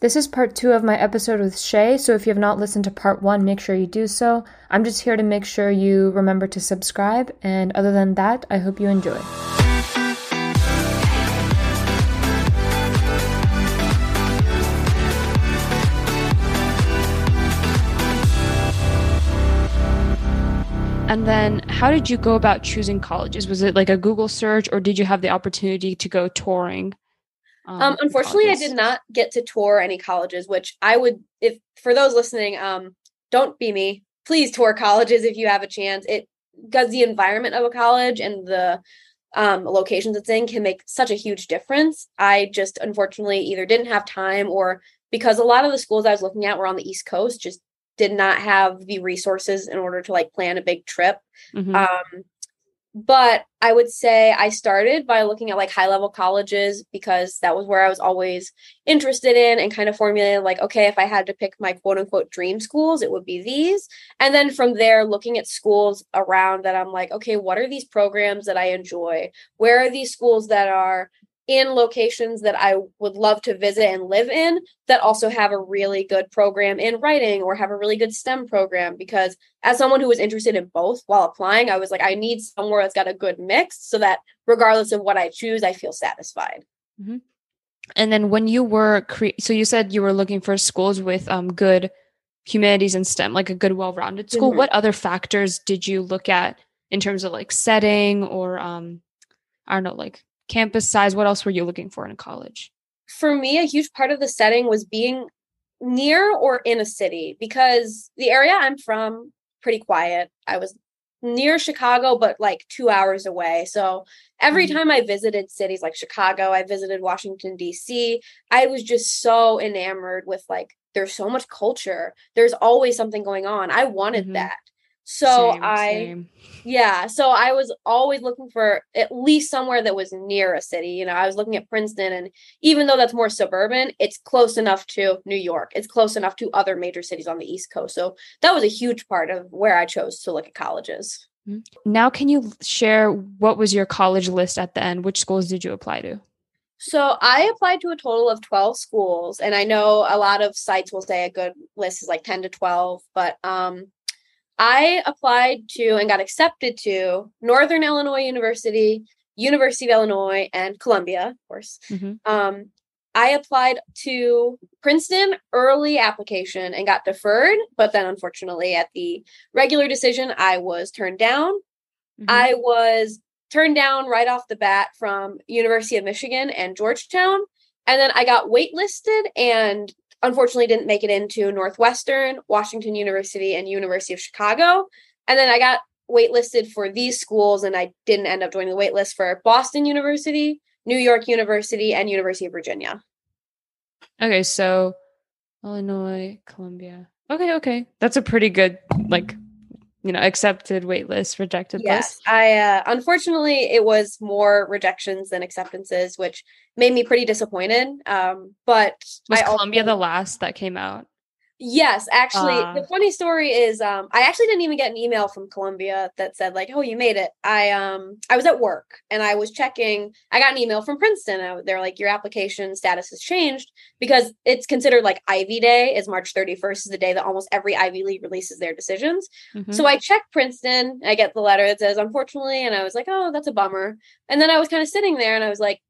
This is part two of my episode with Shay, so if you have not listened to part one, make sure you do so. I'm just here to make sure you remember to subscribe, and other than that, I hope you enjoy. And then, how did you go about choosing colleges? Was it like a Google search, or did you have the opportunity to go touring? Um, um unfortunately? I did not get to tour any colleges, which I would, if for those listening, um, don't be me. Please tour colleges if you have a chance. It because the environment of a college and the um, locations it's in can make such a huge difference. I just unfortunately either didn't have time or because a lot of the schools I was looking at were on the East Coast, just did not have the resources in order to like plan a big trip. Mm-hmm. Um, but I would say I started by looking at like high level colleges because that was where I was always interested in and kind of formulated like, okay, if I had to pick my quote unquote dream schools, it would be these. And then from there, looking at schools around that, I'm like, okay, what are these programs that I enjoy? Where are these schools that are in locations that I would love to visit and live in that also have a really good program in writing or have a really good STEM program. Because as someone who was interested in both while applying, I was like, I need somewhere that's got a good mix so that regardless of what I choose, I feel satisfied. Mm-hmm. And then when you were, cre- so you said you were looking for schools with um, good humanities and STEM, like a good, well rounded school. Mm-hmm. What other factors did you look at in terms of like setting or, um, I don't know, like campus size? What else were you looking for in a college? For me, a huge part of the setting was being near or in a city because the area I'm from pretty quiet. I was near Chicago, but like two hours away. So every mm-hmm. time I visited cities like Chicago, I visited Washington, D.C., I was just so enamored with like, there's so much culture. There's always something going on. I wanted mm-hmm. that. So same, I, same. yeah, so I was always looking for at least somewhere that was near a city. You know, I was looking at Princeton, and even though that's more suburban, it's close enough to New York. It's close enough to other major cities on the East Coast. So that was a huge part of where I chose to look at colleges. Mm-hmm. Now, can you share what was your college list at the end? Which schools did you apply to? So I applied to a total of 12 schools and I know a lot of sites will say a good list is like 10 to 12, but um I applied to and got accepted to Northern Illinois University, University of Illinois, and Columbia, of course. Mm-hmm. Um, I applied to Princeton early application and got deferred, but then unfortunately at the regular decision, I was turned down. Mm-hmm. I was turned down right off the bat from University of Michigan and Georgetown. And then I got waitlisted and unfortunately didn't make it into Northwestern, Washington University, and University of Chicago. And then I got waitlisted for these schools, and I didn't end up joining the waitlist for Boston University, New York University, and University of Virginia. Okay, so Illinois, Columbia. Okay, okay. That's a pretty good like you know accepted waitlist rejected yes list. i uh, unfortunately it was more rejections than acceptances which made me pretty disappointed um but was I columbia also, the last that came out Yes, actually, uh, the funny story is um I actually didn't even get an email from Columbia that said like, "Oh, you made it." I um I was at work and I was checking. I got an email from Princeton. They're like, "Your application status has changed because it's considered like Ivy Day is March 31st is the day that almost every Ivy League releases their decisions." Mm-hmm. So I checked Princeton. I get the letter that says "Unfortunately," and I was like, "Oh, that's a bummer." And then I was kind of sitting there and I was like,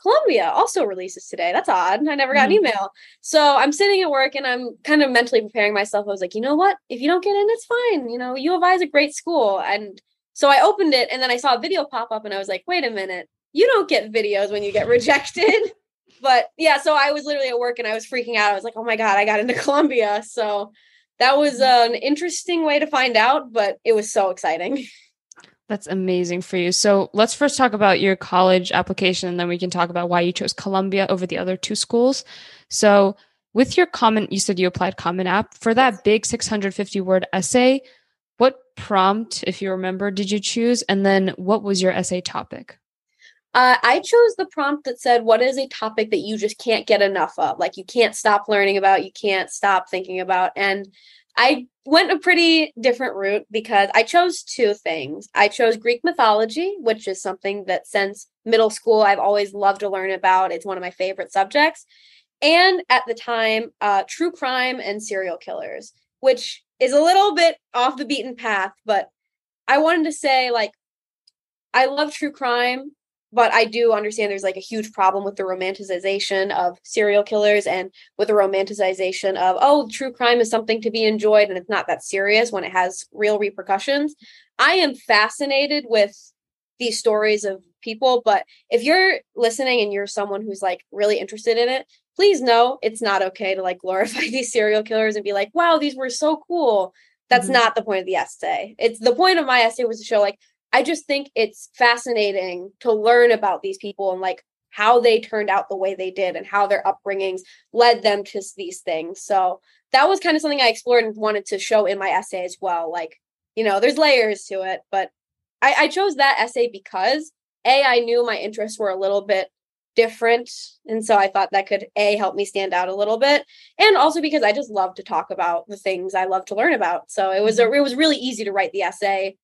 Columbia also releases today. That's odd. I never got mm-hmm. an email. So I'm sitting at work and I'm kind of mentally preparing myself. I was like, you know what? If you don't get in, it's fine. You know, U of I is a great school. And so I opened it and then I saw a video pop up and I was like, wait a minute. You don't get videos when you get rejected. but yeah, so I was literally at work and I was freaking out. I was like, oh my God, I got into Columbia. So that was an interesting way to find out, but it was so exciting. That's amazing for you. So let's first talk about your college application, and then we can talk about why you chose Columbia over the other two schools. So, with your common, you said you applied Common App for that big 650 word essay. What prompt, if you remember, did you choose? And then what was your essay topic? Uh, I chose the prompt that said, What is a topic that you just can't get enough of? Like, you can't stop learning about, you can't stop thinking about. And I went a pretty different route because I chose two things. I chose Greek mythology, which is something that since middle school I've always loved to learn about. It's one of my favorite subjects. and at the time, uh, true crime and serial killers, which is a little bit off the beaten path, but I wanted to say like I love true crime, but I do understand there's like a huge problem with the romanticization of serial killers and with the romanticization of oh true crime is something to be enjoyed and it's not that serious when it has real repercussions. I am fascinated with these stories of people, but if you're listening and you're someone who's like really interested in it, please know it's not okay to like glorify these serial killers and be like, wow, these were so cool. That's mm-hmm. not the point of the essay. It's the point of my essay was to show like I just think it's fascinating to learn about these people and like how they turned out the way they did and how their upbringings led them to these things. So that was kind of something I explored and wanted to show in my essay as well. Like, you know, there's layers to it, but I, I chose that essay because A, I knew my interests were a little bit different. And so I thought that could A, help me stand out a little bit. And also because I just love to talk about the things I love to learn about. So it was a, mm-hmm. it was really easy to write the essay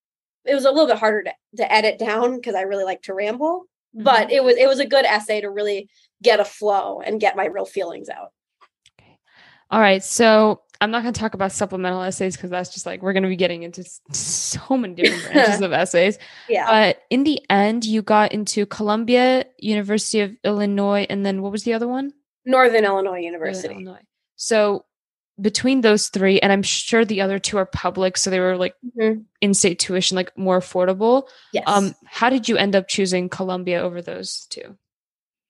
it was a little bit harder to, to edit down because I really like to ramble. Mm-hmm. But it was it was a good essay to really get a flow and get my real feelings out. Okay. All right. So I'm not going to talk about supplemental essays because that's just like we're going to be getting into so many different branches of essays. Yeah. But in the end, you got into Columbia, University of Illinois, and then what was the other one? Northern Illinois University. Northern Illinois. So between those three, and I'm sure the other two are public, so they were like mm-hmm. in-state tuition, like more affordable. Yes. Um, how did you end up choosing Columbia over those two?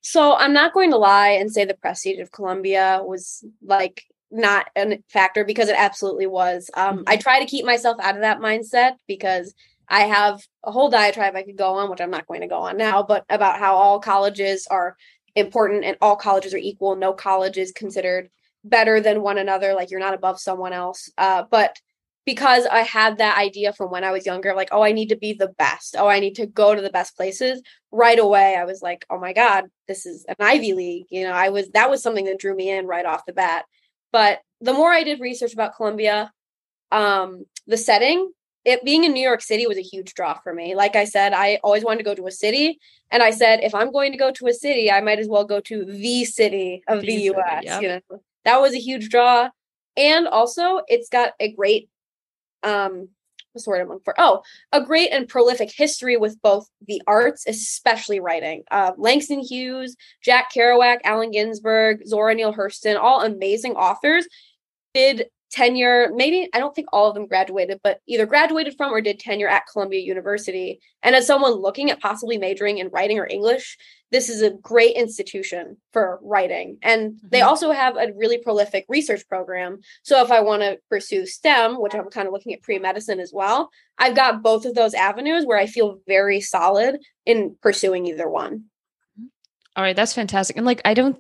So I'm not going to lie and say the prestige of Columbia was like not a factor because it absolutely was. Um, mm-hmm. I try to keep myself out of that mindset because I have a whole diatribe I could go on, which I'm not going to go on now, but about how all colleges are important and all colleges are equal. No college is considered better than one another like you're not above someone else. Uh, but because i had that idea from when i was younger like oh i need to be the best. Oh i need to go to the best places. Right away i was like oh my god this is an ivy league you know i was that was something that drew me in right off the bat. But the more i did research about columbia um the setting it being in new york city was a huge draw for me. Like i said i always wanted to go to a city and i said if i'm going to go to a city i might as well go to the city of the, the us you know that was a huge draw. And also, it's got a great, um, what's the word I'm looking for? Oh, a great and prolific history with both the arts, especially writing. Uh, Langston Hughes, Jack Kerouac, Allen Ginsberg, Zora Neale Hurston, all amazing authors, did tenure maybe i don't think all of them graduated but either graduated from or did tenure at columbia university and as someone looking at possibly majoring in writing or english this is a great institution for writing and mm-hmm. they also have a really prolific research program so if i want to pursue stem which i'm kind of looking at pre-medicine as well i've got both of those avenues where i feel very solid in pursuing either one all right that's fantastic and like i don't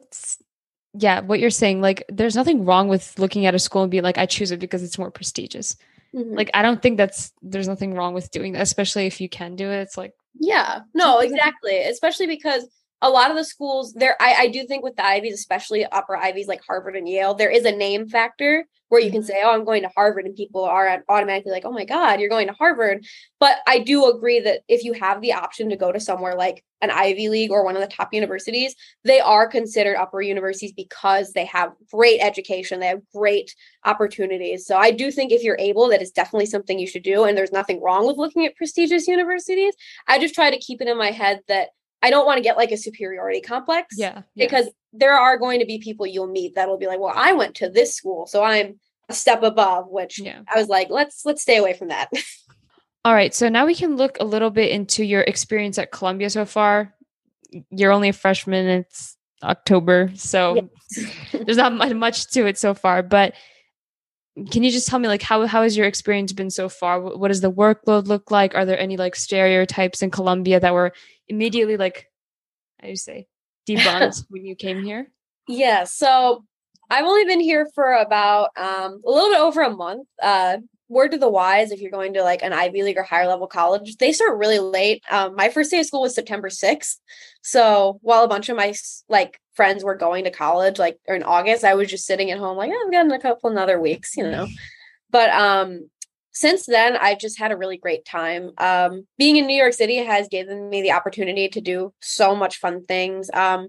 yeah, what you're saying, like, there's nothing wrong with looking at a school and being like, I choose it because it's more prestigious. Mm-hmm. Like, I don't think that's there's nothing wrong with doing that, especially if you can do it. It's like, yeah, no, exactly. Especially because a lot of the schools there, I, I do think with the Ivies, especially upper Ivies like Harvard and Yale, there is a name factor where you can mm-hmm. say, "Oh, I'm going to Harvard," and people are automatically like, "Oh my God, you're going to Harvard." But I do agree that if you have the option to go to somewhere like an Ivy League or one of the top universities, they are considered upper universities because they have great education, they have great opportunities. So I do think if you're able, that is definitely something you should do. And there's nothing wrong with looking at prestigious universities. I just try to keep it in my head that I don't want to get like a superiority complex. Yeah, yeah. Because there are going to be people you'll meet that'll be like, well, I went to this school, so I'm a step above, which yeah. I was like, let's let's stay away from that. All right. So now we can look a little bit into your experience at Columbia so far. You're only a freshman, it's October. So yes. there's not much to it so far. But can you just tell me like how how has your experience been so far? What does the workload look like? Are there any like stereotypes in Columbia that were immediately like how do you say debunked when you came here? Yeah, so I've only been here for about um, a little bit over a month. Uh, word to the wise, if you're going to like an Ivy League or higher level college, they start really late. Um, my first day of school was September 6th. So while a bunch of my like friends were going to college like in August, I was just sitting at home like, oh, I've got a couple another weeks, you know. But um since then I've just had a really great time. Um being in New York City has given me the opportunity to do so much fun things. Um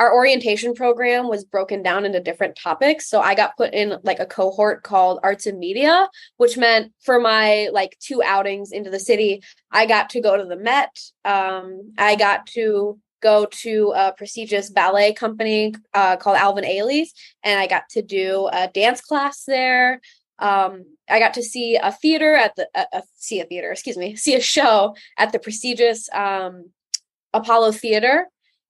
our orientation program was broken down into different topics. So I got put in like a cohort called arts and media, which meant for my like two outings into the city, I got to go to the Met. Um, I got to go to a prestigious ballet company uh, called Alvin Ailey's, and I got to do a dance class there. Um, I got to see a theater at the uh, uh, see a theater, excuse me, see a show at the prestigious um, Apollo Theater,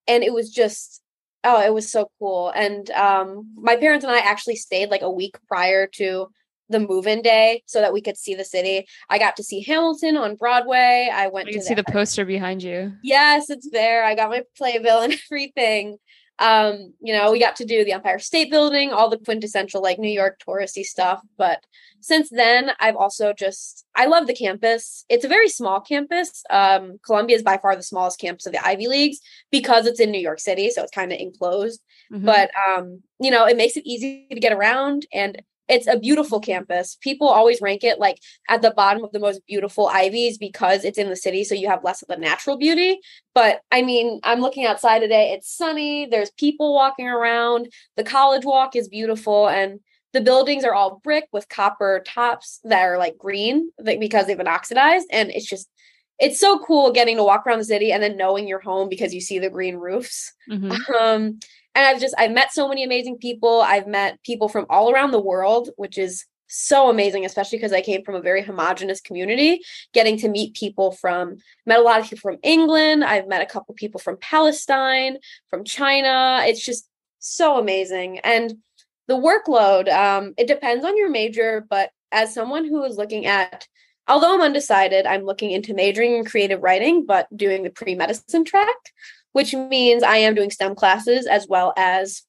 and it was just oh, it was so cool. And um, my parents and I actually stayed like a week prior to the move-in day so that we could see the city. I got to see Hamilton on Broadway. I went you to see the poster behind you. Yes, it's there. I got my playbill and everything. Um, you know, we got to do the Empire State Building, all the quintessential like New York touristy stuff. But since then, I've also just I love the campus. It's a very small campus. Um, Columbia is by far the smallest campus of the Ivy Leagues because it's in New York City, so it's kind of enclosed. Mm-hmm. But um, you know, it makes it easy to get around and it's a beautiful campus. People always rank it like at the bottom of the most beautiful Ivies because it's in the city, so you have less of the natural beauty. But I mean, I'm looking outside today. It's sunny. There's people walking around. The college walk is beautiful, and the buildings are all brick with copper tops that are like green because they've been oxidized, and it's just it's so cool getting to walk around the city and then knowing you're home because you see the green roofs. Mm-hmm. Um, and I've just I've met so many amazing people. I've met people from all around the world, which is so amazing, especially because I came from a very homogenous community. Getting to meet people from met a lot of people from England. I've met a couple people from Palestine, from China. It's just so amazing. And the workload, um, it depends on your major, but as someone who is looking at although I'm undecided, I'm looking into majoring in creative writing, but doing the pre medicine track which means I am doing STEM classes as well as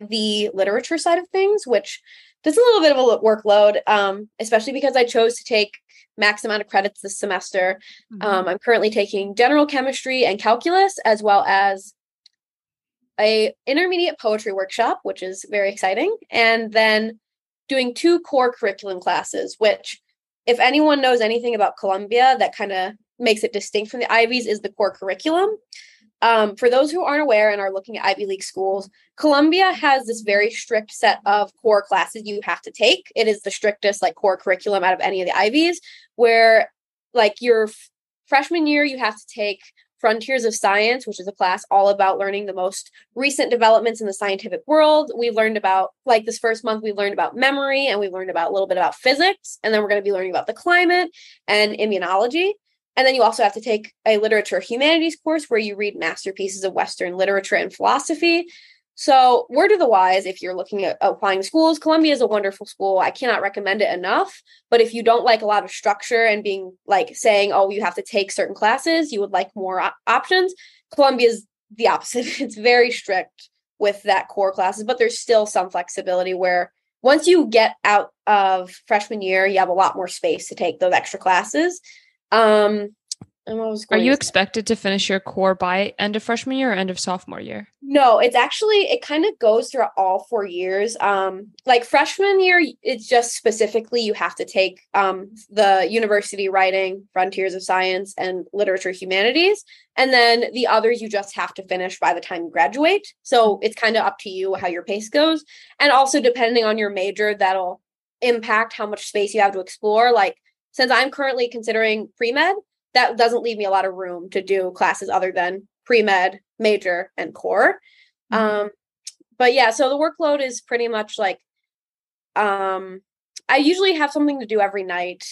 the literature side of things, which does a little bit of a workload, um, especially because I chose to take max amount of credits this semester. Mm-hmm. Um, I'm currently taking general chemistry and calculus, as well as a intermediate poetry workshop, which is very exciting, and then doing two core curriculum classes, which if anyone knows anything about Columbia, that kind of makes it distinct from the Ivies is the core curriculum. Um, for those who aren't aware and are looking at Ivy League schools, Columbia has this very strict set of core classes you have to take. It is the strictest like core curriculum out of any of the Ivies, where like your f- freshman year you have to take Frontiers of Science, which is a class all about learning the most recent developments in the scientific world. We learned about, like this first month, we learned about memory and we learned about a little bit about physics. And then we're going to be learning about the climate and immunology. And then you also have to take a literature humanities course where you read masterpieces of Western literature and philosophy. So, word of the wise, if you're looking at applying schools, Columbia is a wonderful school. I cannot recommend it enough. But if you don't like a lot of structure and being like saying, oh, you have to take certain classes, you would like more op- options, Columbia is the opposite. It's very strict with that core classes, but there's still some flexibility where once you get out of freshman year, you have a lot more space to take those extra classes. Um, Are you expected to finish your core by end of freshman year or end of sophomore year? No, it's actually it kind of goes through all four years. Um, like freshman year, it's just specifically you have to take um the university writing, frontiers of science, and literature humanities, and then the others you just have to finish by the time you graduate. So it's kind of up to you how your pace goes, and also depending on your major, that'll impact how much space you have to explore. Like since I'm currently considering pre med, that doesn't leave me a lot of room to do classes other than pre med, major, and core. Mm-hmm. Um, but yeah, so the workload is pretty much like um, I usually have something to do every night,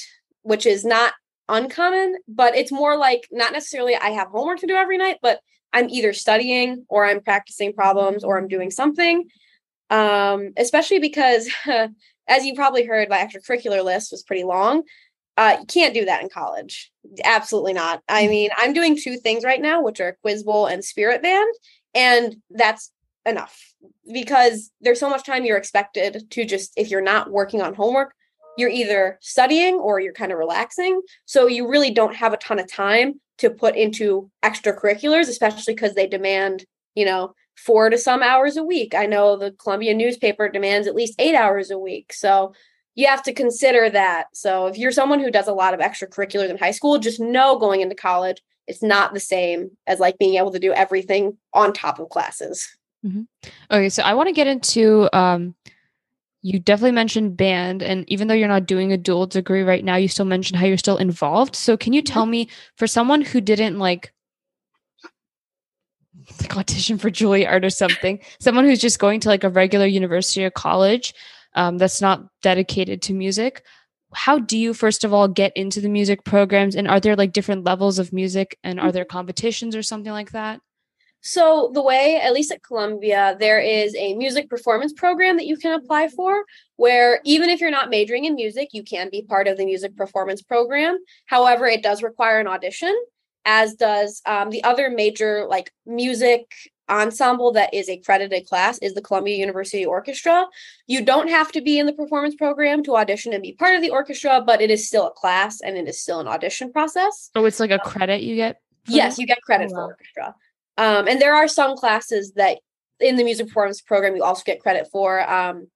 which is not uncommon, but it's more like not necessarily I have homework to do every night, but I'm either studying or I'm practicing problems or I'm doing something. Um, especially because, as you probably heard, my extracurricular list was pretty long. Uh, you can't do that in college. Absolutely not. I mm. mean, I'm doing two things right now, which are Quiz Bowl and Spirit Band, and that's enough because there's so much time you're expected to just, if you're not working on homework, you're either studying or you're kind of relaxing. So you really don't have a ton of time to put into extracurriculars, especially because they demand, you know, four to some hours a week. I know the Columbia newspaper demands at least eight hours a week. So you have to consider that. So if you're someone who does a lot of extracurriculars in high school, just know going into college, it's not the same as like being able to do everything on top of classes. Mm-hmm. Okay, so I want to get into um, you definitely mentioned band and even though you're not doing a dual degree right now you still mentioned how you're still involved so can you tell me for someone who didn't like like audition for Juilliard or something someone who's just going to like a regular university or college um, that's not dedicated to music. How do you first of all get into the music programs? And are there like different levels of music? And are there mm-hmm. competitions or something like that? So, the way, at least at Columbia, there is a music performance program that you can apply for, where even if you're not majoring in music, you can be part of the music performance program. However, it does require an audition, as does um, the other major like music ensemble that is a credited class is the Columbia University Orchestra. You don't have to be in the performance program to audition and be part of the orchestra, but it is still a class and it is still an audition process. Oh, it's like a credit you get? Yes, you get credit oh, wow. for orchestra. Um, and there are some classes that in the music performance program you also get credit for. Um,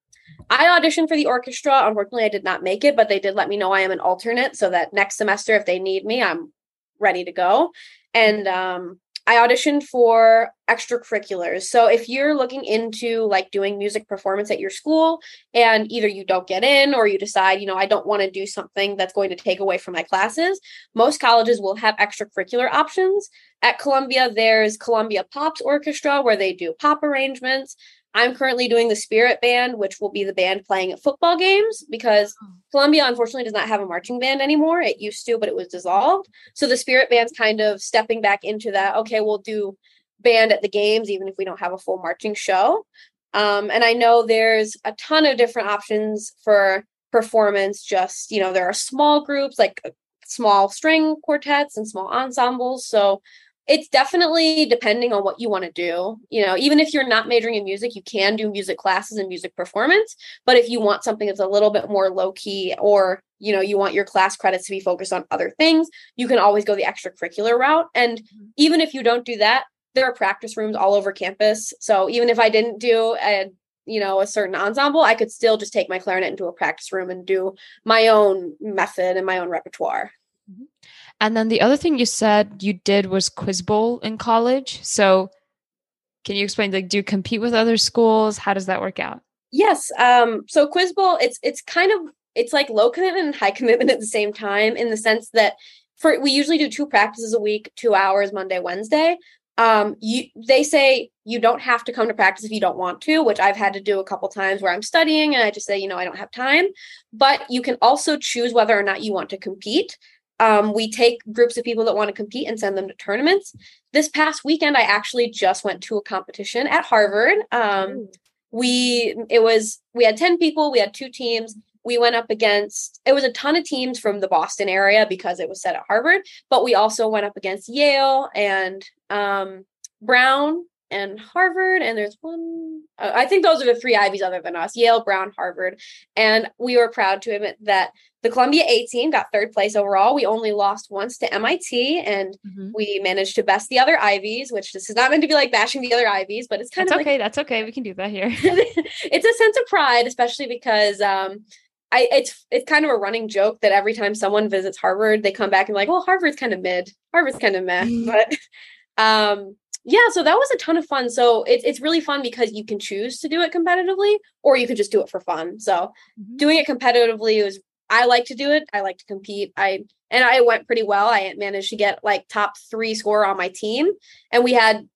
I auditioned for the orchestra. Unfortunately, I did not make it, but they did let me know I am an alternate so that next semester, if they need me, I'm ready to go. And um, I auditioned for extracurriculars. So if you're looking into like doing music performance at your school and either you don't get in or you decide, you know, I don't want to do something that's going to take away from my classes, most colleges will have extracurricular options. At Columbia, there's Columbia Pops Orchestra where they do pop arrangements. I'm currently doing the Spirit Band, which will be the band playing at football games because oh. Columbia unfortunately does not have a marching band anymore. It used to, but it was dissolved. So the Spirit Band's kind of stepping back into that. Okay, we'll do band at the games, even if we don't have a full marching show. Um, and I know there's a ton of different options for performance. Just, you know, there are small groups like uh, small string quartets and small ensembles. So it's definitely depending on what you want to do. You know, even if you're not majoring in music, you can do music classes and music performance. But if you want something that's a little bit more low key or, you know, you want your class credits to be focused on other things, you can always go the extracurricular route. And mm-hmm. even if you don't do that, there are practice rooms all over campus. So even if I didn't do a you know a certain ensemble i could still just take my clarinet into a practice room and do my own method and my own repertoire. And then the other thing you said you did was quiz bowl in college. So can you explain like do you compete with other schools? How does that work out? Yes. Um so quiz bowl it's it's kind of it's like low commitment and high commitment at the same time in the sense that for we usually do two practices a week, 2 hours Monday, Wednesday. Um you they say you don't have to come to practice if you don't want to, which I've had to do a couple times where I'm studying and I just say, you know, I don't have time. But you can also choose whether or not you want to compete um, we take groups of people that want to compete and send them to tournaments. This past weekend, I actually just went to a competition at Harvard. Um, we it was we had 10 people, we had two teams. We went up against it was a ton of teams from the Boston area because it was set at Harvard, but we also went up against Yale and um, Brown and Harvard, and there's one. Uh, I think those are the three Ivies other than us: Yale, Brown, Harvard. And we were proud to admit that the Columbia A team got third place overall. We only lost once to MIT, and mm-hmm. we managed to best the other Ivies. Which this is not meant to be like bashing the other Ivies, but it's kind that's of okay. Like, that's okay. We can do that here. it's a sense of pride, especially because um, I, it's it's kind of a running joke that every time someone visits Harvard, they come back and like, well, Harvard's kind of mid, Harvard's kind of meh, but um, yeah, so that was a ton of fun. So it's it's really fun because you can choose to do it competitively or you can just do it for fun. So mm-hmm. doing it competitively was I like to do it. I like to compete. I and I went pretty well. I managed to get like top 3 score on my team and we had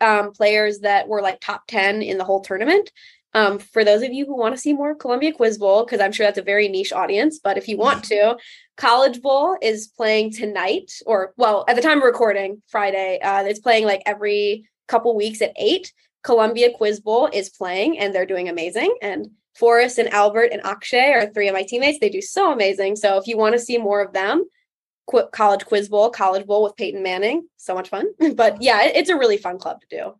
um, players that were like top 10 in the whole tournament. Um, for those of you who want to see more Columbia Quiz Bowl, because I'm sure that's a very niche audience, but if you want to, College Bowl is playing tonight, or well, at the time of recording, Friday. Uh, it's playing like every couple weeks at eight. Columbia Quiz Bowl is playing, and they're doing amazing. And Forrest and Albert and Akshay are three of my teammates. They do so amazing. So if you want to see more of them, Qu- College Quiz Bowl, College Bowl with Peyton Manning, so much fun. but yeah, it, it's a really fun club to do.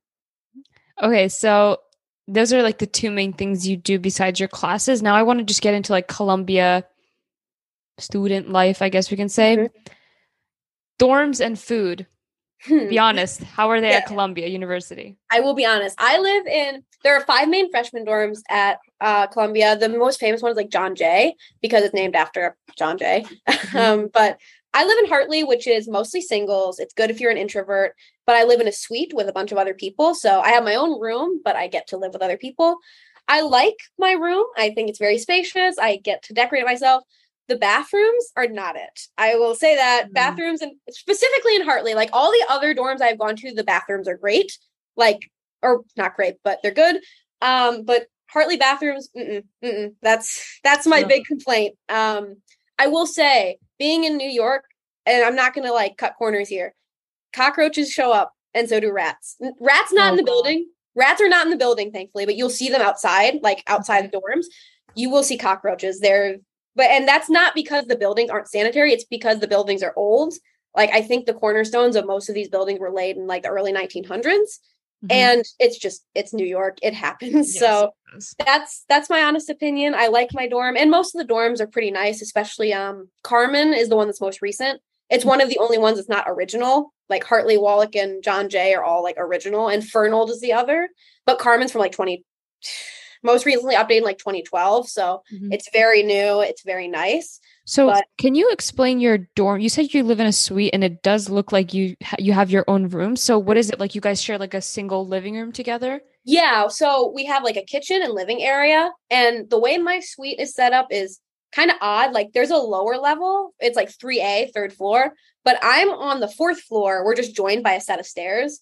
Okay, so those are like the two main things you do besides your classes. Now I want to just get into like Columbia student life, I guess we can say. Mm-hmm. Dorms and food. Hmm. Be honest, how are they yeah. at Columbia University? I will be honest. I live in there are five main freshman dorms at uh, Columbia. The most famous one is like John Jay because it's named after John Jay. Mm-hmm. um, but I live in Hartley, which is mostly singles. It's good if you're an introvert, but I live in a suite with a bunch of other people. So I have my own room, but I get to live with other people. I like my room. I think it's very spacious. I get to decorate it myself. The bathrooms are not it. I will say that mm. bathrooms and specifically in Hartley, like all the other dorms I've gone to, the bathrooms are great. Like, or not great, but they're good. Um, but Hartley bathrooms, mm-mm, mm-mm. that's that's my big complaint. Um, I will say, being in New York, and I'm not gonna like cut corners here. Cockroaches show up, and so do rats. Rats not oh, in the building. Rats are not in the building, thankfully, but you'll see them outside, like outside the dorms. You will see cockroaches. They're but and that's not because the buildings aren't sanitary. It's because the buildings are old. Like I think the cornerstones of most of these buildings were laid in like the early 1900s. Mm-hmm. And it's just it's New York. It happens. Yes, so that's that's my honest opinion. I like my dorm, and most of the dorms are pretty nice. Especially um Carman is the one that's most recent. It's one of the only ones that's not original. Like Hartley Wallach and John Jay are all like original, and Furnald is the other. But Carman's from like 20 most recently updated in like 2012. So mm-hmm. it's very new. It's very nice. So, but, can you explain your dorm? You said you live in a suite, and it does look like you you have your own room. So, what is it like? You guys share like a single living room together? Yeah. So we have like a kitchen and living area, and the way my suite is set up is kind of odd. Like, there's a lower level. It's like three A, third floor, but I'm on the fourth floor. We're just joined by a set of stairs.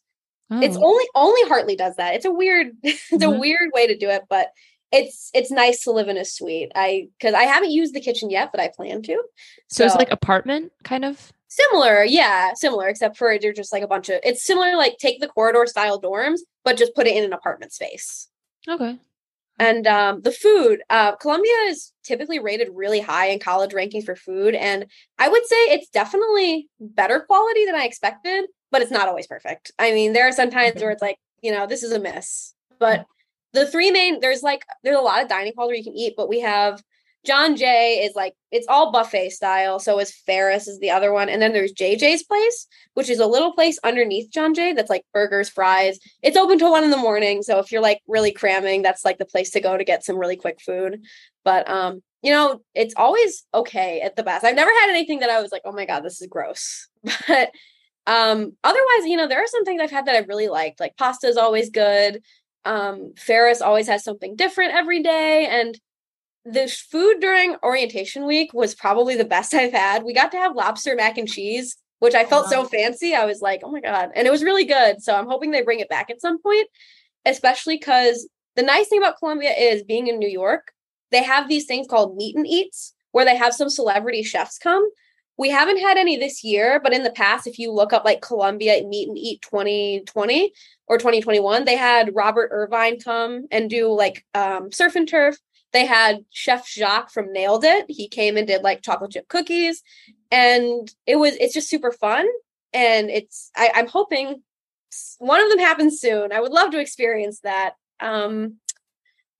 Oh. It's only only Hartley does that. It's a weird, it's mm-hmm. a weird way to do it, but it's it's nice to live in a suite. I because I haven't used the kitchen yet, but I plan to. So, so it's like apartment kind of similar, yeah, similar. Except for they're just like a bunch of. It's similar, like take the corridor style dorms, but just put it in an apartment space. Okay. And um, the food, uh, Columbia is typically rated really high in college rankings for food, and I would say it's definitely better quality than I expected, but it's not always perfect. I mean, there are some times where it's like, you know, this is a miss, but the three main there's like there's a lot of dining halls where you can eat, but we have John Jay is like it's all buffet style. So is Ferris is the other one, and then there's JJ's place, which is a little place underneath John Jay that's like burgers, fries. It's open till one in the morning, so if you're like really cramming, that's like the place to go to get some really quick food. But um, you know, it's always okay at the best. I've never had anything that I was like, oh my god, this is gross. But um, otherwise, you know, there are some things I've had that I've really liked. Like pasta is always good um, Ferris always has something different every day. And the food during orientation week was probably the best I've had. We got to have lobster mac and cheese, which I felt wow. so fancy. I was like, oh my God. And it was really good. So I'm hoping they bring it back at some point, especially because the nice thing about Columbia is being in New York, they have these things called meet and eats where they have some celebrity chefs come. We haven't had any this year, but in the past, if you look up like Columbia Meet and Eat 2020, or 2021, they had Robert Irvine come and do like um, surf and turf. They had Chef Jacques from Nailed It. He came and did like chocolate chip cookies, and it was it's just super fun. And it's I, I'm hoping one of them happens soon. I would love to experience that. Um,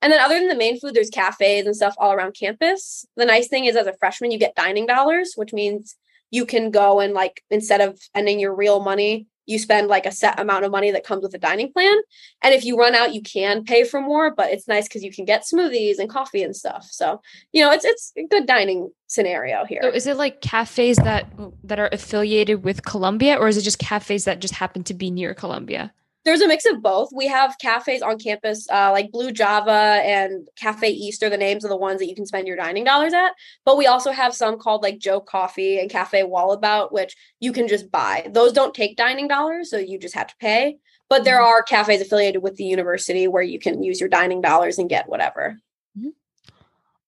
and then other than the main food, there's cafes and stuff all around campus. The nice thing is as a freshman, you get dining dollars, which means you can go and like instead of spending your real money you spend like a set amount of money that comes with a dining plan. And if you run out, you can pay for more, but it's nice because you can get smoothies and coffee and stuff. So, you know, it's it's a good dining scenario here. So is it like cafes that that are affiliated with Columbia or is it just cafes that just happen to be near Columbia? There's a mix of both. We have cafes on campus, uh, like Blue Java and Cafe East are the names of the ones that you can spend your dining dollars at. But we also have some called like Joe Coffee and Cafe Wallabout, which you can just buy. Those don't take dining dollars, so you just have to pay. But there mm-hmm. are cafes affiliated with the university where you can use your dining dollars and get whatever. Mm-hmm.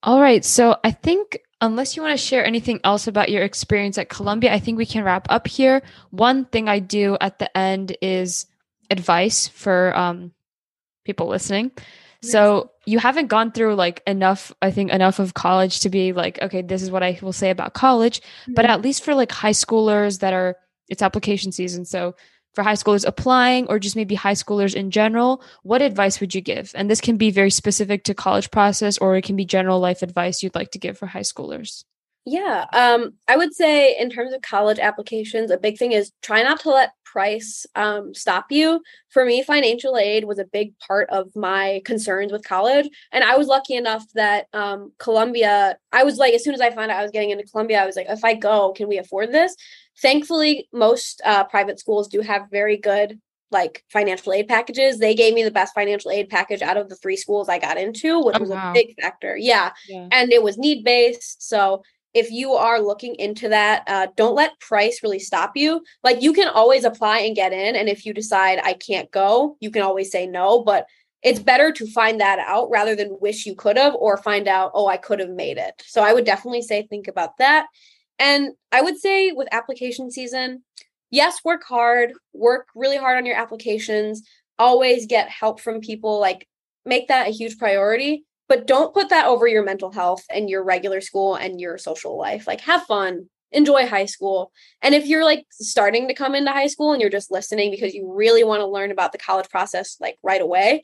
All right. So I think unless you want to share anything else about your experience at Columbia, I think we can wrap up here. One thing I do at the end is advice for um, people listening. So you haven't gone through like enough, I think, enough of college to be like, okay, this is what I will say about college. Mm-hmm. But at least for like high schoolers that are, it's application season. So for high schoolers applying or just maybe high schoolers in general, what advice would you give? And this can be very specific to college process or it can be general life advice you'd like to give for high schoolers. Yeah, um, I would say in terms of college applications, a big thing is try not to let price um, stop you. For me, financial aid was a big part of my concerns with college. And I was lucky enough that um, Columbia, I was like, as soon as I found out I was getting into Columbia, I was like, if I go, can we afford this? Thankfully, most uh, private schools do have very good like financial aid packages. They gave me the best financial aid package out of the three schools I got into, which oh, was wow. a big factor. Yeah. yeah. And it was need based. So if you are looking into that, uh, don't let price really stop you. Like you can always apply and get in. And if you decide I can't go, you can always say no. But it's better to find that out rather than wish you could have or find out, oh, I could have made it. So I would definitely say think about that. And I would say with application season, yes, work hard, work really hard on your applications, always get help from people, like make that a huge priority but don't put that over your mental health and your regular school and your social life. Like have fun, enjoy high school. And if you're like starting to come into high school and you're just listening because you really want to learn about the college process like right away,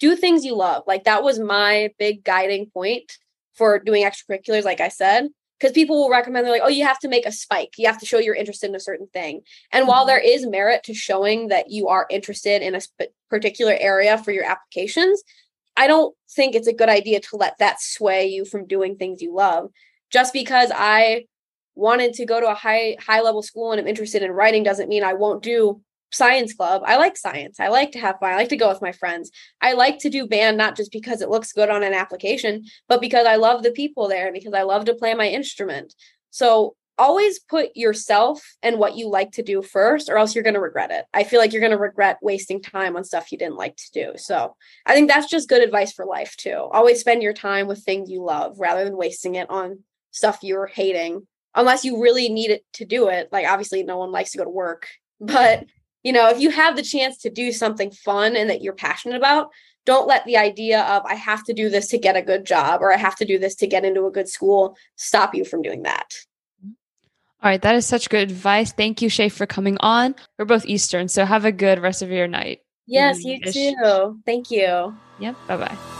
do things you love. Like that was my big guiding point for doing extracurriculars like I said, because people will recommend they're like, "Oh, you have to make a spike. You have to show you're interested in a certain thing." And mm-hmm. while there is merit to showing that you are interested in a sp- particular area for your applications, I don't think it's a good idea to let that sway you from doing things you love. Just because I wanted to go to a high high level school and I'm interested in writing doesn't mean I won't do science club. I like science. I like to have fun. I like to go with my friends. I like to do band not just because it looks good on an application, but because I love the people there and because I love to play my instrument. So always put yourself and what you like to do first or else you're going to regret it. I feel like you're going to regret wasting time on stuff you didn't like to do. So i think that's just good advice for life too. Always spend your time with things you love rather than wasting it on stuff you're hating unless you really need it to do it. Like obviously no one likes to go to work but you know if you have the chance to do something fun and that you're passionate about don't let the idea of i have to do this to get a good job or i have to do this to get into a good school stop you from doing that all right, that is such good advice. Thank you, Shay, for coming on. We're both Eastern, so have a good rest of your night. Yes, you too. Thank you. Yep. Bye bye.